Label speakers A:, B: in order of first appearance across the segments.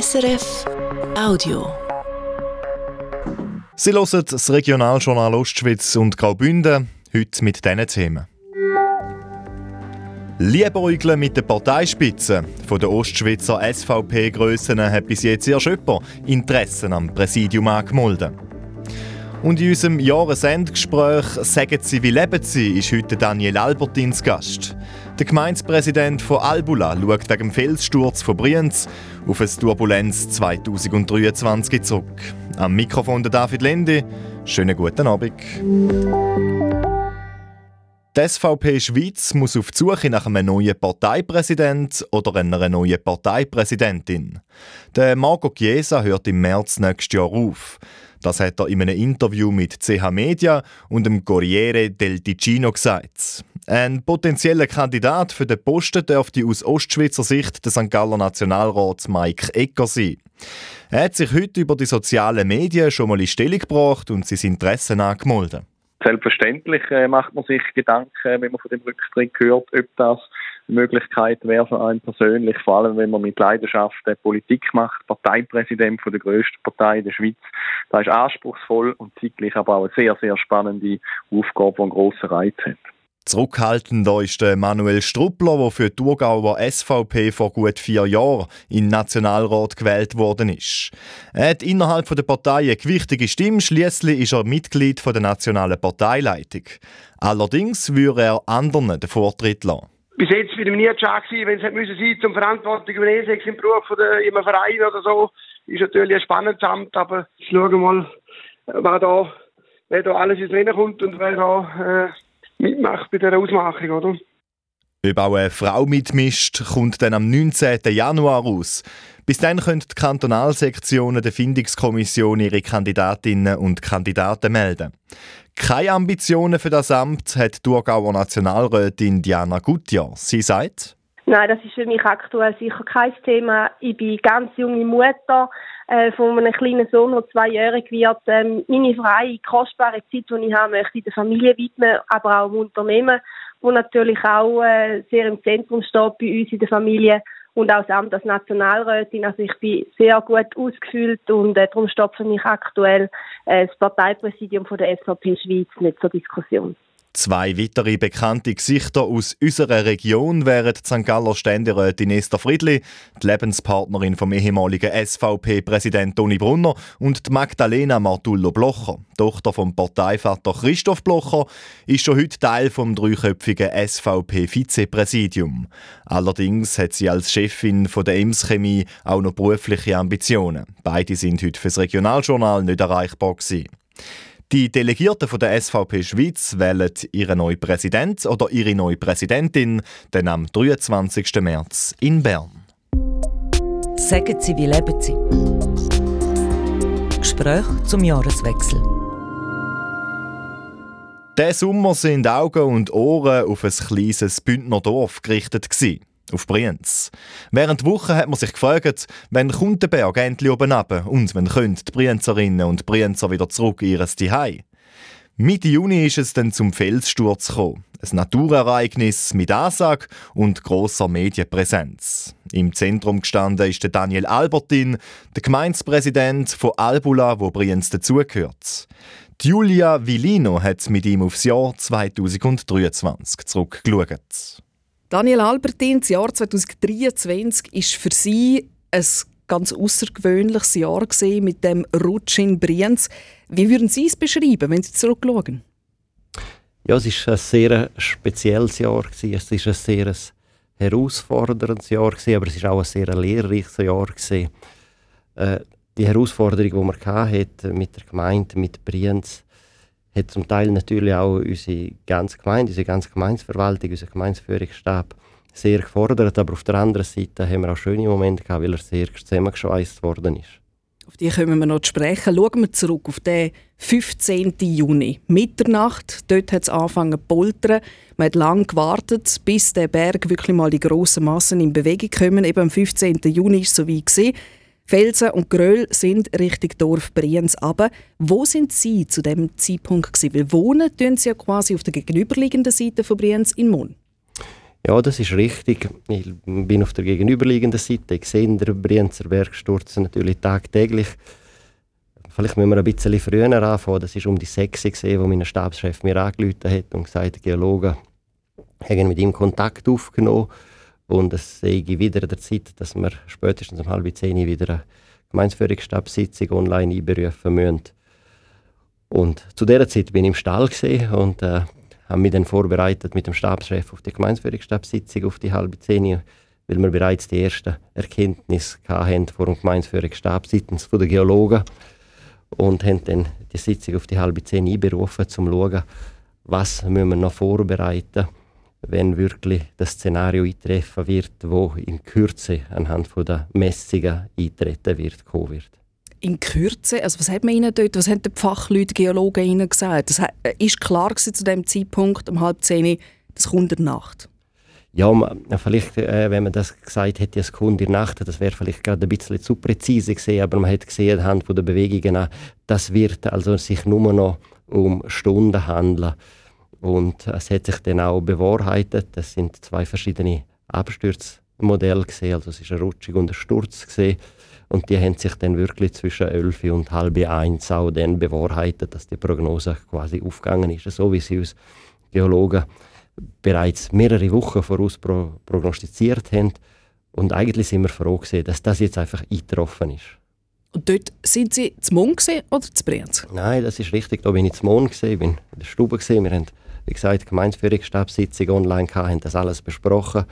A: SRF Audio.
B: Sie hören das Regionaljournal Ostschwitz und Graubünden, heute mit diesen Themen. Liebäugeln mit der Parteispitze. Von der Ostschweizer SVP-Grössen hat bis jetzt erst jemand Interessen am Präsidium angemeldet. Und in unserem Jahresendgespräch «Sagen Sie, wie leben Sie?» ist heute Daniel Albertins Gast. Der Gemeindepräsident von Albula schaut wegen dem Felssturz von Brienz auf ein Turbulenz 2023 zurück. Am Mikrofon der David Lendi. Schönen guten Abend. Die SVP Schweiz muss auf die Suche nach einem neuen Parteipräsident oder einer neuen Parteipräsidentin. Der Marco Chiesa hört im März nächstes Jahr auf. Das hat er in einem Interview mit CH Media und dem Corriere del Ticino gesagt. Ein potenzieller Kandidat für den Posten dürfte aus Ostschweizer Sicht der St. Galler Nationalrat Mike Ecker sein. Er hat sich heute über die sozialen Medien schon mal in Stellung gebracht und sein Interesse angemeldet.
C: Selbstverständlich äh, macht man sich Gedanken, wenn man von dem Rücktritt hört, ob das Möglichkeit wäre für einen persönlich, vor allem wenn man mit Leidenschaft äh, Politik macht, Parteipräsident von der grössten Partei der Schweiz. Das ist anspruchsvoll und zeitlich aber auch eine sehr, sehr spannende Aufgabe, die einen grossen Reiz hat.
B: Zurückhaltender ist der Manuel Struppler, der für die Thurgauer SVP vor gut vier Jahren in Nationalrat gewählt worden ist. Er hat innerhalb der Partei eine gewichtige Stimme, schließlich ist er Mitglied der nationalen Parteileitung. Allerdings würde er anderen den Vortritt lassen
D: bis jetzt bin ich nie gewesen, wenn es hätte müssen sein, zum Verantwortung übernehmen, sei im Beruf oder einem Verein oder so, ist natürlich ein spannendes Amt, aber schauen wir mal, wer da, wer da alles ins Rennen kommt und wer da äh, mitmacht bei dieser Ausmachung, oder?
B: Ob auch eine Frau mitmischt, kommt dann am 19. Januar raus. Bis dann können die Kantonalsektionen der Findungskommission ihre Kandidatinnen und Kandidaten melden. Keine Ambitionen für das Amt hat die Thurgauer Nationalrätin Diana Gutjahr. Sie sagt,
E: Nein, das ist für mich aktuell sicher kein Thema. Ich bin ganz junge Mutter äh, von einem kleinen Sohn, der zweijährig wird. Ähm, meine freie, kostbare Zeit, die ich habe, möchte ich der Familie widmen, aber auch im Unternehmen, wo natürlich auch äh, sehr im Zentrum steht bei uns in der Familie und auch das Amt als Nationalrätin. Also ich bin sehr gut ausgefüllt und äh, darum steht für mich aktuell äh, das Parteipräsidium von der SVP Schweiz nicht zur Diskussion.
B: Zwei weitere bekannte Gesichter aus unserer Region wären die St. Galler Ständerätin Esther Friedli, die Lebenspartnerin vom ehemaligen SVP-Präsident Toni Brunner und die Magdalena Martullo Blocher, Tochter vom Parteivater Christoph Blocher, ist schon heute Teil vom dreiköpfigen SVP-Vizepräsidium. Allerdings hat sie als Chefin von der Ems Chemie auch noch berufliche Ambitionen. Beide sind heute fürs Regionaljournal nicht erreichbar gewesen. Die Delegierten von der SVP Schweiz wählen ihren neuen Präsident oder ihre neue Präsidentin dann am 23. März in Bern.
F: Sagen Sie, wie leben Sie? Gespräch zum Jahreswechsel.
B: Diesen Sommer sind Augen und Ohren auf ein kleines Bündner Dorf gerichtet. Gewesen auf Brienz. Während der Woche hat man sich gefragt, wenn kommt der Berg endlich oben runter und wenn können die Brienzerinnen und Brienzer wieder zurück in ihr Zuhause. Mitte Juni ist es dann zum Felssturz gekommen. Ein Naturereignis mit Ansage und grosser Medienpräsenz. Im Zentrum gestanden ist Daniel Albertin, der Gemeindepräsident von Albula, wo Brienz dazugehört. Julia Villino hat mit ihm aufs Jahr 2023 zurückgeschaut.
G: Daniel Albertin, das Jahr 2023 ist für Sie ein ganz außergewöhnliches Jahr mit dem Rutsch in Brienz. Wie würden Sie es beschreiben, wenn Sie zurückschauen?
H: Ja, es ist ein sehr spezielles Jahr. Es ist ein sehr herausforderndes Jahr aber es ist auch ein sehr lehrreiches Jahr. Äh, die Herausforderung, die man hatte mit der Gemeinde, mit Brienz, hat zum Teil natürlich auch unsere ganze Gemeinde, unsere ganze Gemeinsverwaltung, unser Gemeinsführungsstab sehr gefordert. Aber auf der anderen Seite haben wir auch schöne Momente gehabt, weil er sehr zusammengeschweißt worden ist.
G: Auf die können wir noch sprechen. Schauen wir zurück auf den 15. Juni. Mitternacht, dort hat es angefangen zu poltern. Man hat lange gewartet, bis der Berg wirklich mal die grossen Massen in Bewegung kommen. Eben am 15. Juni war es so gesehen. Felsen und Gröll sind Richtung Dorf Brienz aber Wo sind Sie zu dem Zeitpunkt gewesen? Weil wohnen tun Sie ja quasi auf der gegenüberliegenden Seite von Brienz in Mon.
H: Ja, das ist richtig. Ich bin auf der gegenüberliegenden Seite. Ich sehe den Brienzer Bergsturz natürlich tagtäglich. Vielleicht müssen wir ein bisschen früher anfangen. Das war um die 6 Uhr, wo mein Stabschef mir angerufen hat und gesagt, Geologen haben mit ihm Kontakt aufgenommen. Und es ich wieder der Zeit, dass wir spätestens um halb zehn wieder eine Gemeinsführungsstabssitzung online einberufen müssen. Und zu dieser Zeit bin ich im Stall und äh, habe mich dann vorbereitet mit dem Stabschef auf die Gemeinsführungsstabssitzung auf die halbe zehn, weil wir bereits die ersten Erkenntnisse hatten vor dem Gemeinsführungsstab seitens der Geologen und haben dann die Sitzung auf die halbe zehn einberufen, um zu schauen, was müssen wir noch vorbereiten wenn wirklich das Szenario eintreffen wird, wo in Kürze anhand von der Messungen eintreten wird, kommen wird.
G: In Kürze? Also was hat man Ihnen dort, was haben die Fachleute, Geologen Ihnen gesagt? Das ist klar zu dem Zeitpunkt, um halb zehn, das kommt in der Nacht?
H: Ja, vielleicht, äh, wenn man das gesagt hätte, es kommt in der Nacht, das wäre vielleicht gerade ein bisschen zu präzise gesehen, aber man hat gesehen, anhand der Bewegungen, das wird also sich nur noch um Stunden handeln. Und es hat sich dann auch bewahrheitet. Das sind zwei verschiedene Absturzmodelle gesehen, also es ist eine Rutschung und ein Sturz gesehen. Und die haben sich dann wirklich zwischen 11 und halb eins auch dann bewahrheitet, dass die Prognose quasi aufgegangen ist, so wie sie uns Geologen bereits mehrere Wochen voraus pro prognostiziert haben. Und eigentlich sind wir froh gewesen, dass das jetzt einfach eingetroffen ist.
G: Und dort sind Sie zum Mond oder zu Brienz?
H: Nein, das ist richtig. Da bin ich zum Mond gesehen, bin in der Stube gesehen. Wir haben, wie gesagt, Gemeinsführungsstabssitzung online gehabt, haben das alles besprochen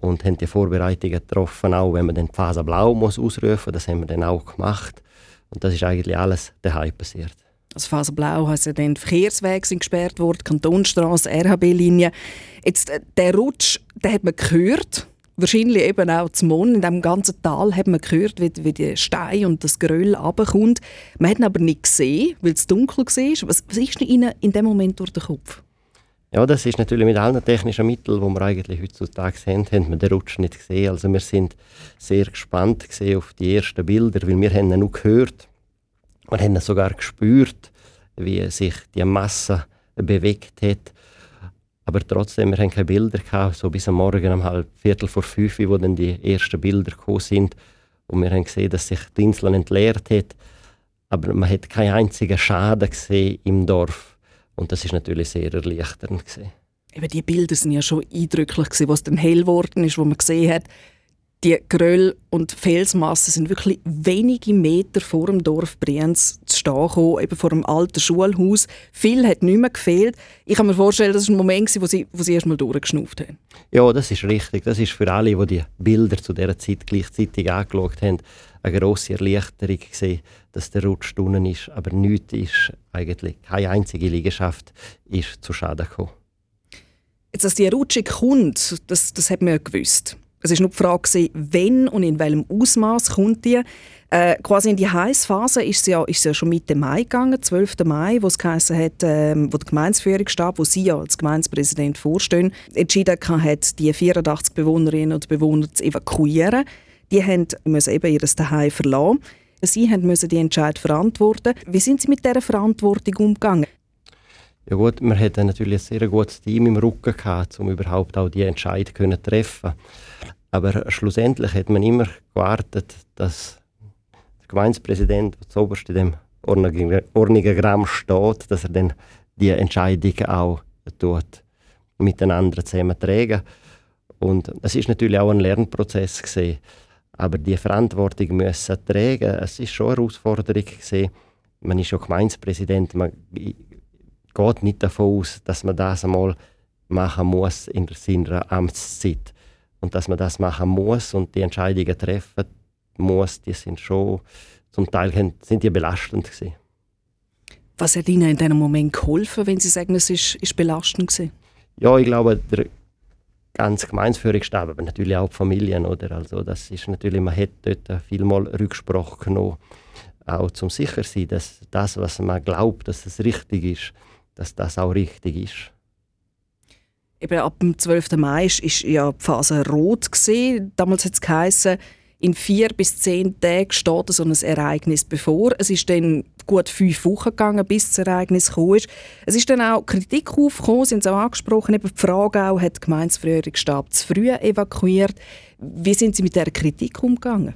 H: und haben die Vorbereitungen getroffen, auch wenn man den Phase Blau muss ausrufen, das haben wir dann auch gemacht. Und das ist eigentlich alles daheim passiert.
G: Also Phase Blau heisst ja dann Verkehrswege sind gesperrt worden, Kantonstraße, RHB-Linie. Jetzt äh, der Rutsch, den hat man gehört wahrscheinlich eben auch zum Mond, in diesem ganzen Tal hat man gehört, wie, wie der Stein und das Geröll runterkommt. Man hat ihn aber nicht gesehen, weil es dunkel war. Was, was ist Ihnen in dem Moment durch den Kopf?
H: Ja, das ist natürlich mit allen technischen Mitteln, die wir eigentlich heutzutage haben, haben wir den Rutsch nicht gesehen. Also wir sind sehr gespannt auf die ersten Bilder, weil wir haben ihn nur gehört. Wir haben sogar gespürt, wie sich die Masse bewegt hat. Aber trotzdem, wir haben keine Bilder gehabt, so bis am Morgen um halb Viertel vor fünf, wo dann die ersten Bilder gekommen sind. Und wir haben gesehen, dass sich die Insel entleert hat. Aber man hat keinen einzigen Schaden gesehen im Dorf. Und das ist natürlich sehr erleichternd gewesen.
G: Eben die Bilder sind ja schon eindrücklich gewesen, was dann hell geworden ist, wo man gesehen hat, die Geröll und Felsmassen sind wirklich wenige Meter vor dem Dorf Brienz zu stehen gekommen, eben vor dem alten Schulhaus. Viel hat nicht mehr gefehlt. Ich kann mir vorstellen, das war ein Moment, wo Sie, wo Sie erst mal durchgeschnauft haben.
H: Ja, das ist richtig. Das ist für alle, die die Bilder zu dieser Zeit gleichzeitig angeschaut haben, eine grosse Erleichterung gesehen, dass der Rutsch unten ist. Aber nichts ist eigentlich, keine einzige Liegenschaft ist zu Schaden gekommen.
G: Jetzt, dass die Rutschung kommt, das, das hat man ja gewusst. Es war nur die Frage, wenn und in welchem Ausmaß kommt die. Äh, quasi in die Heißphase ist es ja, ist ja schon Mitte Mai gegangen, 12. Mai, wo es geheißen hat, äh, wo der Gemeinsführungsstab, wo Sie ja als Gemeindepräsident vorstehen, entschieden hat, die 84 Bewohnerinnen und Bewohner zu evakuieren. Die müssen eben ihr Zuhause verlassen. Sie müssen die Entscheidung verantworten. Wie sind Sie mit dieser Verantwortung umgegangen?
H: Ja gut, wir hatten natürlich ein sehr gutes Team im Rücken gehabt, um überhaupt auch die Entscheidung zu treffen. Aber schlussendlich hat man immer gewartet, dass der Gemeindepräsident, der zuoberst in dem Ornigogramm steht, dass er dann die Entscheidung auch tut, miteinander zusammen tragen. Und es ist natürlich auch ein Lernprozess gewesen. Aber die Verantwortung müssen tragen, es ist schon eine Herausforderung gewesen. Man ist ja Gemeindepräsident, man geht nicht davon aus, dass man das einmal machen muss in seiner Amtszeit. Und dass man das machen muss und die Entscheidungen treffen muss, die sind schon zum Teil sind die belastend gewesen.
G: Was hat Ihnen in diesem Moment geholfen, wenn Sie sagen, es ist, ist belastend gewesen?
H: Ja, ich glaube, der ganze Gemeinsführungsstab, aber natürlich auch die Familien, oder? Also das ist natürlich, man hat dort vielmal Rücksprache genommen, auch zum sicher sein, dass das, was man glaubt, dass es richtig ist, dass das auch richtig ist.
G: Eben ab dem 12. Mai war ja die Phase rot. Gewesen. Damals hat es geheißen, in vier bis zehn Tagen steht so ein Ereignis bevor. Es ist dann gut fünf Wochen gegangen, bis das Ereignis gekommen ist. Es ist dann auch Kritik aufgekommen, sind auch angesprochen, eben die Frage auch, hat der Gemeinsführungsstab zu früh evakuiert. Wie sind Sie mit dieser Kritik umgegangen?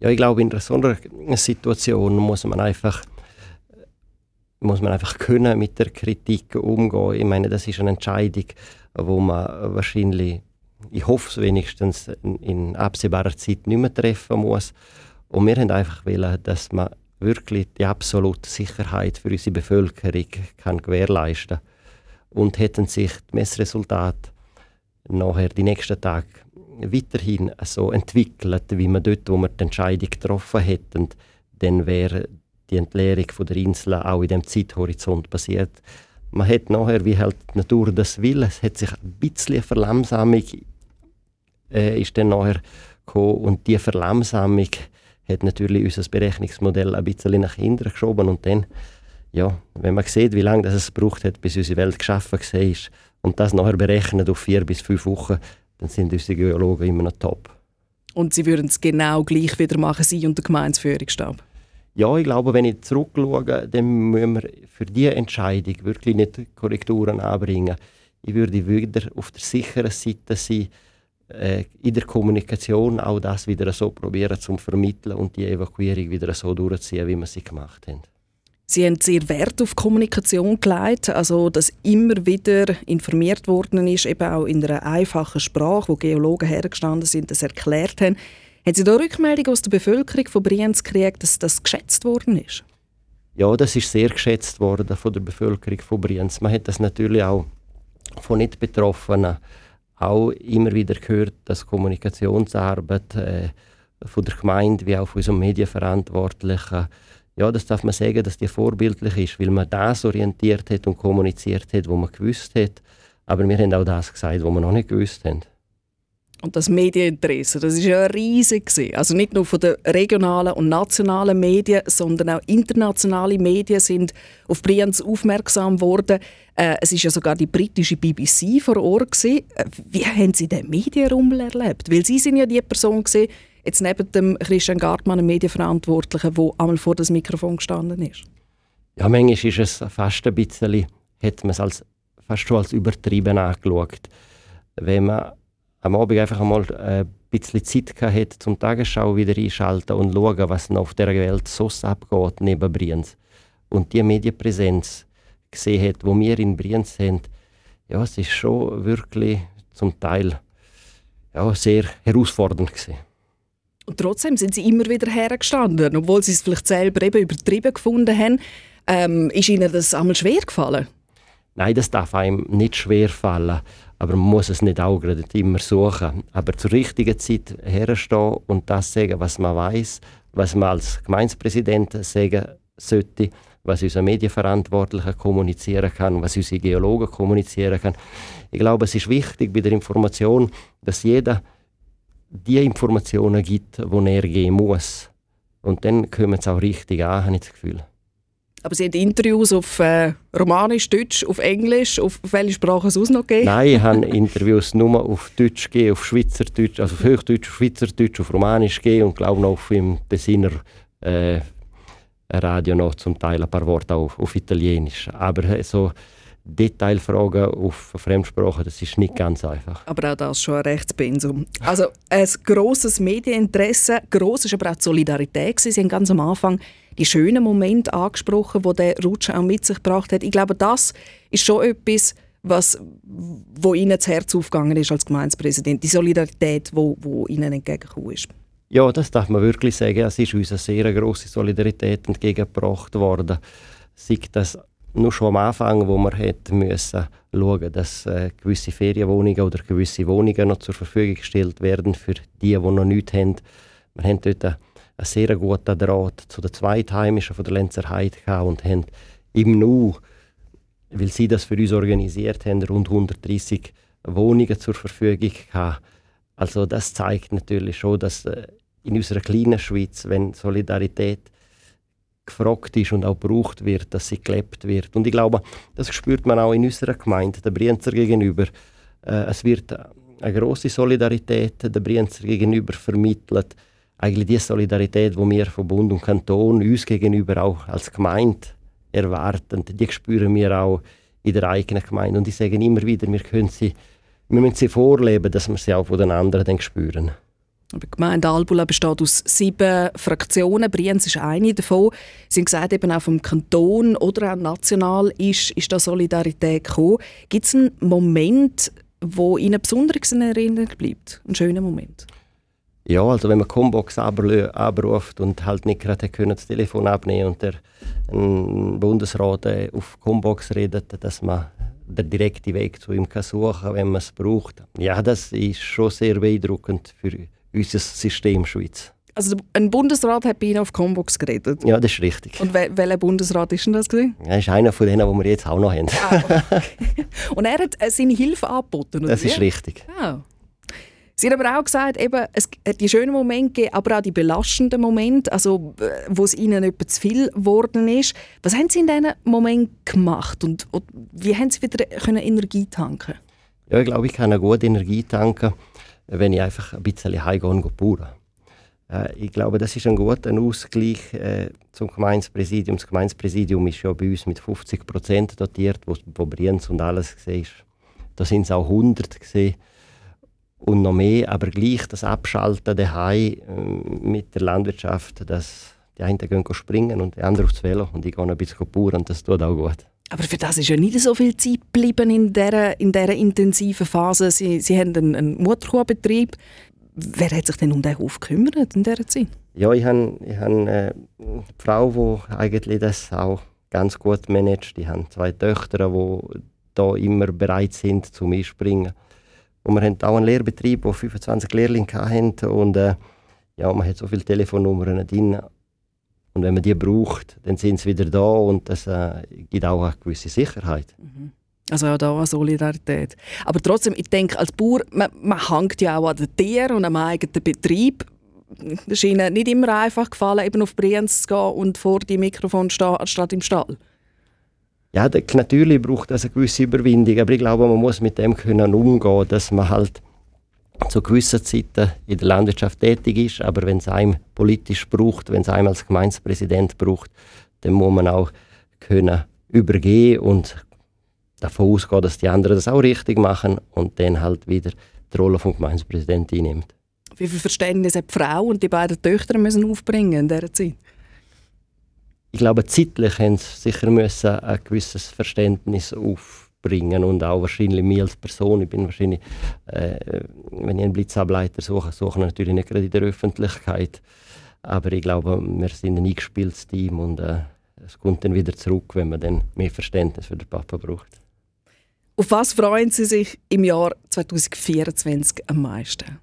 H: Ja, ich glaube, in so einer Situation muss man einfach muss man einfach können mit der Kritik umgehen. Ich meine, das ist eine Entscheidung, wo man wahrscheinlich, ich hoffe es wenigstens, in, absehbarer Zeit nicht mehr treffen muss. Und wir haben einfach wollen, dass man wirklich die absolute Sicherheit für unsere Bevölkerung kann gewährleisten und hätten sich die Messresultate nachher die nächsten Tage weiterhin so entwickelt, wie man dort, wo wir die Entscheidung getroffen hätten, dann wäre die Entleerung von der Insel auch in dem Zeithorizont passiert. Man hat nachher, wie halt die Natur das will, es hat sich ein bisschen Verlangsamung äh, ist dann nachher gekommen und die Verlangsamung hat natürlich unser Berechnungsmodell ein bisschen nach hinten geschoben und dann, ja, wenn man sieht, wie lange das es braucht hat, bis unsere Welt geschaffen war und das nachher berechnet auf vier bis fünf Wochen, dann sind unsere Geologen immer noch top.
G: Und Sie würden es genau gleich wieder machen, Sie und der Gemeinsführungsstab?
H: Ja, ich glaube, wenn ich zurückschaue, dann müssen wir für diese Entscheidung wirklich nicht Korrekturen anbringen. Ich würde wieder auf der sicheren Seite sein, äh, in der Kommunikation auch das wieder so probieren zu vermitteln und die Evakuierung wieder so durchziehen, wie wir sie gemacht haben.
G: Sie haben sehr Wert auf Kommunikation gelegt, also dass immer wieder informiert worden ist, eben auch in einer einfachen Sprache, wo Geologen hergestanden sind, das erklärt haben. Haben Sie da Rückmeldungen aus der Bevölkerung von Brienz gekriegt, dass das geschätzt worden ist?
H: Ja, das ist sehr geschätzt worden von der Bevölkerung von Brienz. Man hat das natürlich auch von Nicht-Betroffenen auch immer wieder gehört, dass Kommunikationsarbeit äh, von der Gemeinde wie auch von unserem Medienverantwortlichen, ja, das darf man sagen, dass die vorbildlich ist, weil man das orientiert hat und kommuniziert hat, wo man gewusst hat. Aber wir haben auch das gesagt, was wir noch nicht gewusst haben.
G: Und das Medieninteresse, das ist ja riesig Also nicht nur von den regionalen und nationalen Medien, sondern auch internationale Medien sind auf Brienz aufmerksam worden. Äh, es ist ja sogar die britische BBC vor Ort gewesen. Äh, wie haben Sie den Medienrummel erlebt? Weil Sie sind ja die Person gewesen, jetzt neben dem Christian Gartmann, einem Medienverantwortlichen, der einmal vor das Mikrofon gestanden ist.
H: Ja, manchmal ist es fast ein bisschen, hat man es als, fast schon als übertrieben angeschaut. Wenn man am Abend einfach einmal äh, ein bisschen Zeit hatte, zum Tagesschau wieder einschalten und schauen, was auf der Welt so abgeht neben Brienz. Und die Medienpräsenz gesehen hat, wo wir in Brienz haben, ja, es ist schon wirklich zum Teil ja, sehr herausfordernd gewesen.
G: Und trotzdem sind sie immer wieder hergestanden, obwohl sie es vielleicht selber eben übertrieben gefunden haben. Ähm, ist ihnen das einmal schwer gefallen?
H: Nein, das darf einem nicht schwer fallen. Aber man muss es nicht auch gerade immer suchen. Aber zur richtigen Zeit herstehen und das sagen, was man weiß, was man als Gemeindepräsident sagen sollte, was unser Medienverantwortlicher kommunizieren kann, was unsere Geologen kommunizieren kann. Ich glaube, es ist wichtig bei der Information, dass jeder die Informationen gibt, die er geben muss. Und dann kommen es auch richtig an, habe ich das Gefühl.
G: Aber Sie haben Interviews auf äh, Romanisch, Deutsch, auf Englisch, auf welche Sprache es noch gegeben?
H: Nein, ich habe Interviews nur auf Deutsch gegeben, auf Schweizerdeutsch, also auf Hochdeutsch, Schweizerdeutsch, auf Romanisch gegeben und glaube noch auf dem Tessiner äh, Radio noch zum Teil ein paar Worte auch auf Italienisch. Aber äh, so Detailfragen auf Fremdsprachen, das ist nicht ganz einfach.
G: Aber auch das ist schon ein Rechtspensum. Also ein grosses Medieninteresse, gross ist aber auch die Solidarität. Sie haben ganz am Anfang die schönen Momente angesprochen, die der Rutsch auch mit sich gebracht hat. Ich glaube, das ist schon etwas, was, wo Ihnen das Herz aufgegangen ist als Gemeindepräsident. Die Solidarität, wo, wo Ihnen entgegengekommen ist.
H: Ja, das darf man wirklich sagen. Es ist uns eine sehr grosse Solidarität entgegengebracht worden. Sei das nur schon am Anfang, wo wir hätten müssen schauen, dass äh, gewisse Ferienwohnungen oder gewisse Wohnungen noch zur Verfügung gestellt werden für die, die noch nichts haben. Wir haben dort einen sehr guten Draht zu den Zweitheimischen von der Lenzer Heide und haben im Nu, weil sie das für uns organisiert haben, rund 130 Wohnungen zur Verfügung gehabt. Also das zeigt natürlich schon, dass äh, in unserer kleinen Schweiz, wenn Solidarität gefragt ist und auch gebraucht wird, dass sie gelebt wird. Und ich glaube, das spürt man auch in unserer Gemeinde, der Brienzer gegenüber. Äh, es wird eine große Solidarität der Brienzer gegenüber vermittelt eigentlich die Solidarität, die wir von Bund und Kanton uns gegenüber auch als Gemeinde erwarten, die spüren wir auch in der eigenen Gemeinde. Und ich sage immer wieder, wir, können sie, wir müssen sie vorleben, dass wir sie auch von den anderen spüren.
G: Die Gemeinde Albula besteht aus sieben Fraktionen. Brienz ist eine davon. Sie haben gesagt, eben auch vom Kanton oder auch national ist, ist da Solidarität gekommen. Gibt es einen Moment, wo Ihnen besonders in Erinnerung bleibt? Ein schöner Moment?
H: Ja, also wenn man Combox abruft und halt nicht gerade das Telefon abnehmen und der Bundesrat äh, auf Combox redet, dass man den direkten Weg zu ihm kann suchen wenn man es braucht. Ja, das ist schon sehr beeindruckend für unser System Schweiz.
G: Also ein Bundesrat hat bei Ihnen auf Combox geredet?
H: Ja, das ist richtig.
G: Und wel welcher Bundesrat ist denn das? Gewesen?
H: Er ist einer von denen, die wir jetzt auch noch haben. Ah,
G: okay. Und er hat äh, seine Hilfe angeboten, oder
H: Das ist richtig.
G: Ah. Sie haben aber auch gesagt, eben, es hat die schönen Momente gegeben, aber auch die belastenden Momente, also äh, wo es Ihnen etwas zu viel geworden ist. Was haben Sie in diesen Momenten gemacht und, und wie haben Sie wieder können Energie tanken
H: Ja, ich glaube, ich kann eine gute Energie tanken, wenn ich einfach ein bisschen heimgehe und bauen. Äh, ich glaube, das ist ein guter Ausgleich äh, zum Gemeinspräsidium. Das Gemeinspräsidium ist ja bei uns mit 50 Prozent dotiert, wo, wo Brienz und alles gesehen Da sind es auch 100 gesehen und noch mehr, aber gleich das Abschalten daheim äh, mit der Landwirtschaft, dass die einen gehen springen und die anderen aufs Velo und ich gehe ein bisschen bauen und das tut auch gut.
G: Aber für das ist ja nicht so viel Zeit geblieben in dieser, in dieser intensiven Phase. Sie, Sie haben einen, einen Mutterkuhbetrieb. Wer hat sich denn um den Hof gekümmert in dieser Zeit?
H: Ja, ich habe, ich habe äh, eine Frau, die eigentlich das auch ganz gut managt. Ich habe zwei Töchter, die da immer bereit sind zum Einspringen. Und wir haben auch einen Lehrbetrieb, wo 25 Lehrlinge hatten und äh, ja, man hat so viele Telefonnummern drin. Und wenn man die braucht, dann sind sie wieder da und das äh, gibt auch eine gewisse Sicherheit.
G: Mhm. Also auch da Solidarität. Aber trotzdem, ich denke, als Bauer, man, man hängt ja auch an den Tieren und am eigenen Betrieb. Es ist Ihnen nicht immer einfach gefallen, eben auf Brienz zu gehen und vor dem Mikrofon zu stehen, anstatt im Stall.
H: Ja, natürlich braucht das eine gewisse Überwindung, aber ich glaube, man muss mit dem können umgehen, dass man halt zu gewissen Zeiten in der Landwirtschaft tätig ist, aber wenn es einem politisch braucht, wenn es einem als Gemeindepräsident braucht, dann muss man auch können übergehen und davon ausgehen, dass die anderen das auch richtig machen und dann halt wieder die Rolle vom Gemeindepräsidenten einnimmt.
G: Wie viel Verständnis hat die Frau und die beiden Töchter müssen aufbringen in dieser Zeit?
H: Ich glaube, zeitlich haben sie sicher müssen ein gewisses Verständnis aufbringen und auch wahrscheinlich mir als Person. Ich bin wahrscheinlich, äh, wenn ich einen Blitzableiter suche, suche ich natürlich nicht gerade in der Öffentlichkeit. Aber ich glaube, wir sind ein eingespieltes Team und äh, es kommt dann wieder zurück, wenn man dann mehr Verständnis für den Papa braucht.
G: Auf was freuen Sie sich im Jahr 2024 am meisten?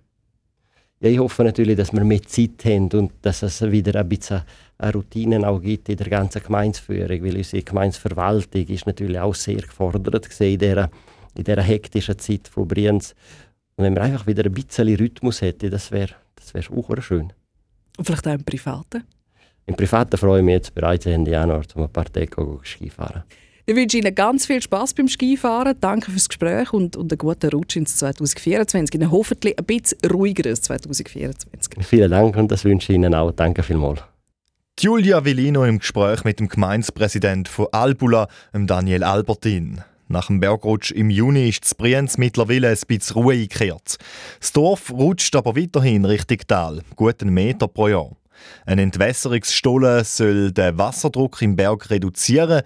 H: Ja, ich hoffe natürlich, dass wir mehr Zeit haben und dass es wieder ein bisschen Routinen auch gibt in der ganzen Gemeinsführung, weil unsere Gemeinsverwaltung ist natürlich auch sehr gefordert in dieser, in dieser hektischen Zeit von Brienz. Und wenn wir einfach wieder ein bisschen Rhythmus hätten, das wäre das wär auch schön.
G: Und vielleicht auch im Privaten?
H: Im Privaten freue ich mich jetzt bereits Ende Januar, um ein paar Tage Skifahren.
G: Ich wünsche Ihnen ganz viel Spaß beim Skifahren. Danke fürs Gespräch und, und einen guten Rutsch ins 2024. Ihnen hoffentlich ein bisschen ruhigeres 2024.
H: Vielen Dank und das wünsche ich Ihnen auch. Danke vielmals.
B: Julia Villino im Gespräch mit dem Gemeinspräsident von Albula, Daniel Albertin. Nach dem Bergrutsch im Juni ist das Brienz mittlerweile ein bisschen Ruhe eingekehrt. Das Dorf rutscht aber weiterhin Richtung Tal, guten Meter pro Jahr. Ein Entwässerungsstollen soll den Wasserdruck im Berg reduzieren,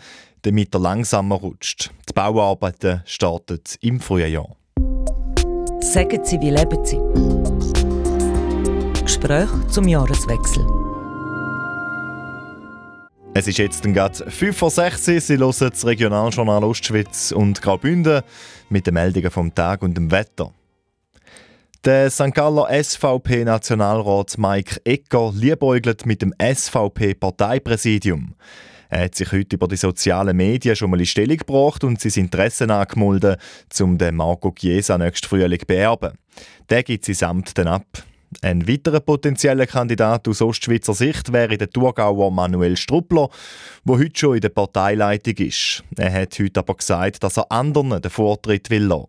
B: damit er langsamer rutscht. Die Bauarbeiten starten im Frühjahr.
F: Sagen Sie, wie leben Sie? Gespräch zum Jahreswechsel.
B: Es ist jetzt gerade 5 vor 6 Sie hören das Regionaljournal Ostschweiz und Graubünden mit den Meldungen vom Tag und dem Wetter. Der St. Galler SVP-Nationalrat Mike Ecker liebäugelt mit dem SVP-Parteipräsidium. Er hat sich heute über die sozialen Medien schon mal in Stellung gebracht und sein Interesse angemeldet, um den Marco Chiesa nächsten Frühling zu beerben. Der gibt sein Amt dann ab. Ein weiterer potenzieller Kandidat aus Ostschweizer Sicht wäre der Thurgauer Manuel Struppler, der heute schon in der Parteileitung ist. Er hat heute aber gesagt, dass er anderen den Vortritt will lassen.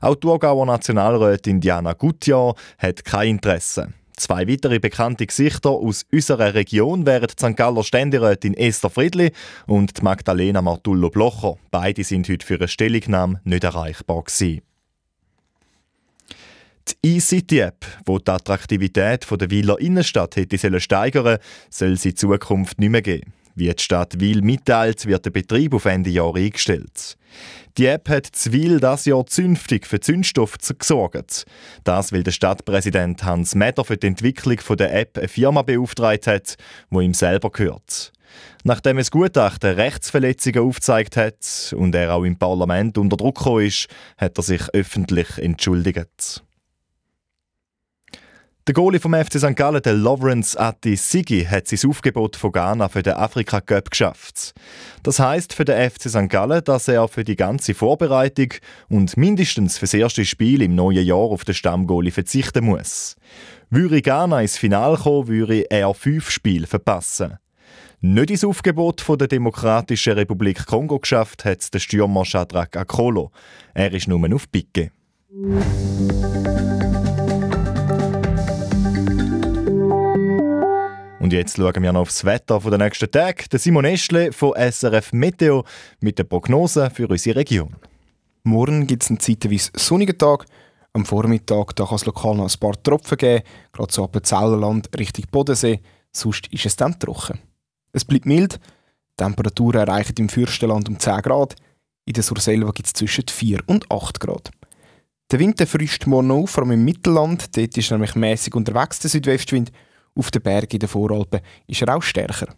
B: Auch die Thurgauer Nationalrätin Diana Gutjahr hat kein Interesse. Zwei weitere bekannte Gesichter aus unserer Region wären die St. Galler Ständerätin Esther Friedli und die Magdalena Martullo-Blocher. Beide sind heute für eine Stellungnahme nicht erreichbar gewesen. Die eCity-App, die die Attraktivität der Wieler Innenstadt hätte steigern soll es in Zukunft nicht mehr geben. Wie die Stadt Wil mitteilt, wird der Betrieb auf Ende Jahr eingestellt. Die App hat Zwil das Jahr zünftig für Zündstoff gesorgt. Das, weil der Stadtpräsident Hans Meder für die Entwicklung der App eine Firma beauftragt hat, wo ihm selber gehört. Nachdem es Gutachten Rechtsverletzungen aufgezeigt hat und er auch im Parlament unter Druck ist, hat er sich öffentlich entschuldigt. Der Goalie vom FC St. Gallen, der Lawrence Atti Sigi, hat sein Aufgebot von Ghana für den Afrika Cup geschafft. Das heißt für den FC St. Gallen, dass er für die ganze Vorbereitung und mindestens für das erste Spiel im neuen Jahr auf den Stammgoalie verzichten muss. Würde Ghana ins Finale kommen, würde er fünf Spiele verpassen. Nicht ins Aufgebot von der Demokratischen Republik Kongo geschafft hat der Stürmer Shadrach Akolo. Er ist nur auf Picke. Und jetzt schauen wir noch aufs Wetter der nächsten Tage. Der Simon Eschle von SRF Meteo mit der Prognose für unsere Region.
I: Morgen gibt es einen zeitweise sonnigen Tag. Am Vormittag kann es lokal noch ein paar Tropfen geben, gerade so ab Zellerland Richtung Bodensee. Sonst ist es dann trocken. Es bleibt mild. Die Temperaturen erreichen im Fürstenland um 10 Grad. In der Surselva gibt es zwischen 4 und 8 Grad. Der Wind frischt morgen auf, vor allem im Mittelland. Dort ist nämlich mäßig unterwegs der Südwestwind auf den Bergen in den Voralpen ist er auch stärker.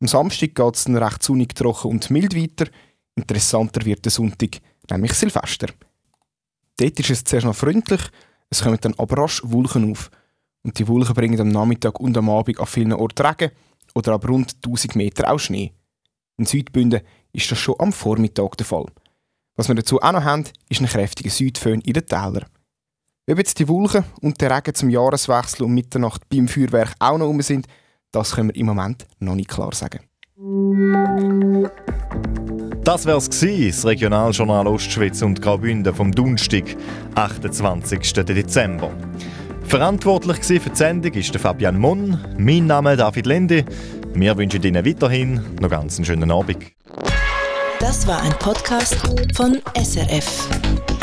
I: Am Samstag geht es dann recht sonnig, trocken und mild weiter. Interessanter wird der Sonntag, nämlich Silvester. Dort ist es zuerst noch freundlich, es kommen dann aber rasch Wolken auf. Und die Wolken bringen am Nachmittag und am Abend an vielen Orten Regen oder ab rund 1000 Meter auch Schnee. In Südbünden ist das schon am Vormittag der Fall. Was wir dazu auch noch haben, ist ein kräftiger Südföhn in den Tälern. Ob jetzt die Wolken und der Regen zum Jahreswechsel und Mitternacht beim Feuerwerk auch noch um sind, das können wir im Moment noch nicht klar sagen.
B: Das wär's gsi, das Regionaljournal Ostschweiz und Graubünden vom Donnerstag, 28. Dezember. Verantwortlich für die Sendung ist Fabian Monn, mein Name David Lendi. Wir wünschen Ihnen weiterhin noch ganz einen schönen Abend.
A: Das war ein Podcast von SRF.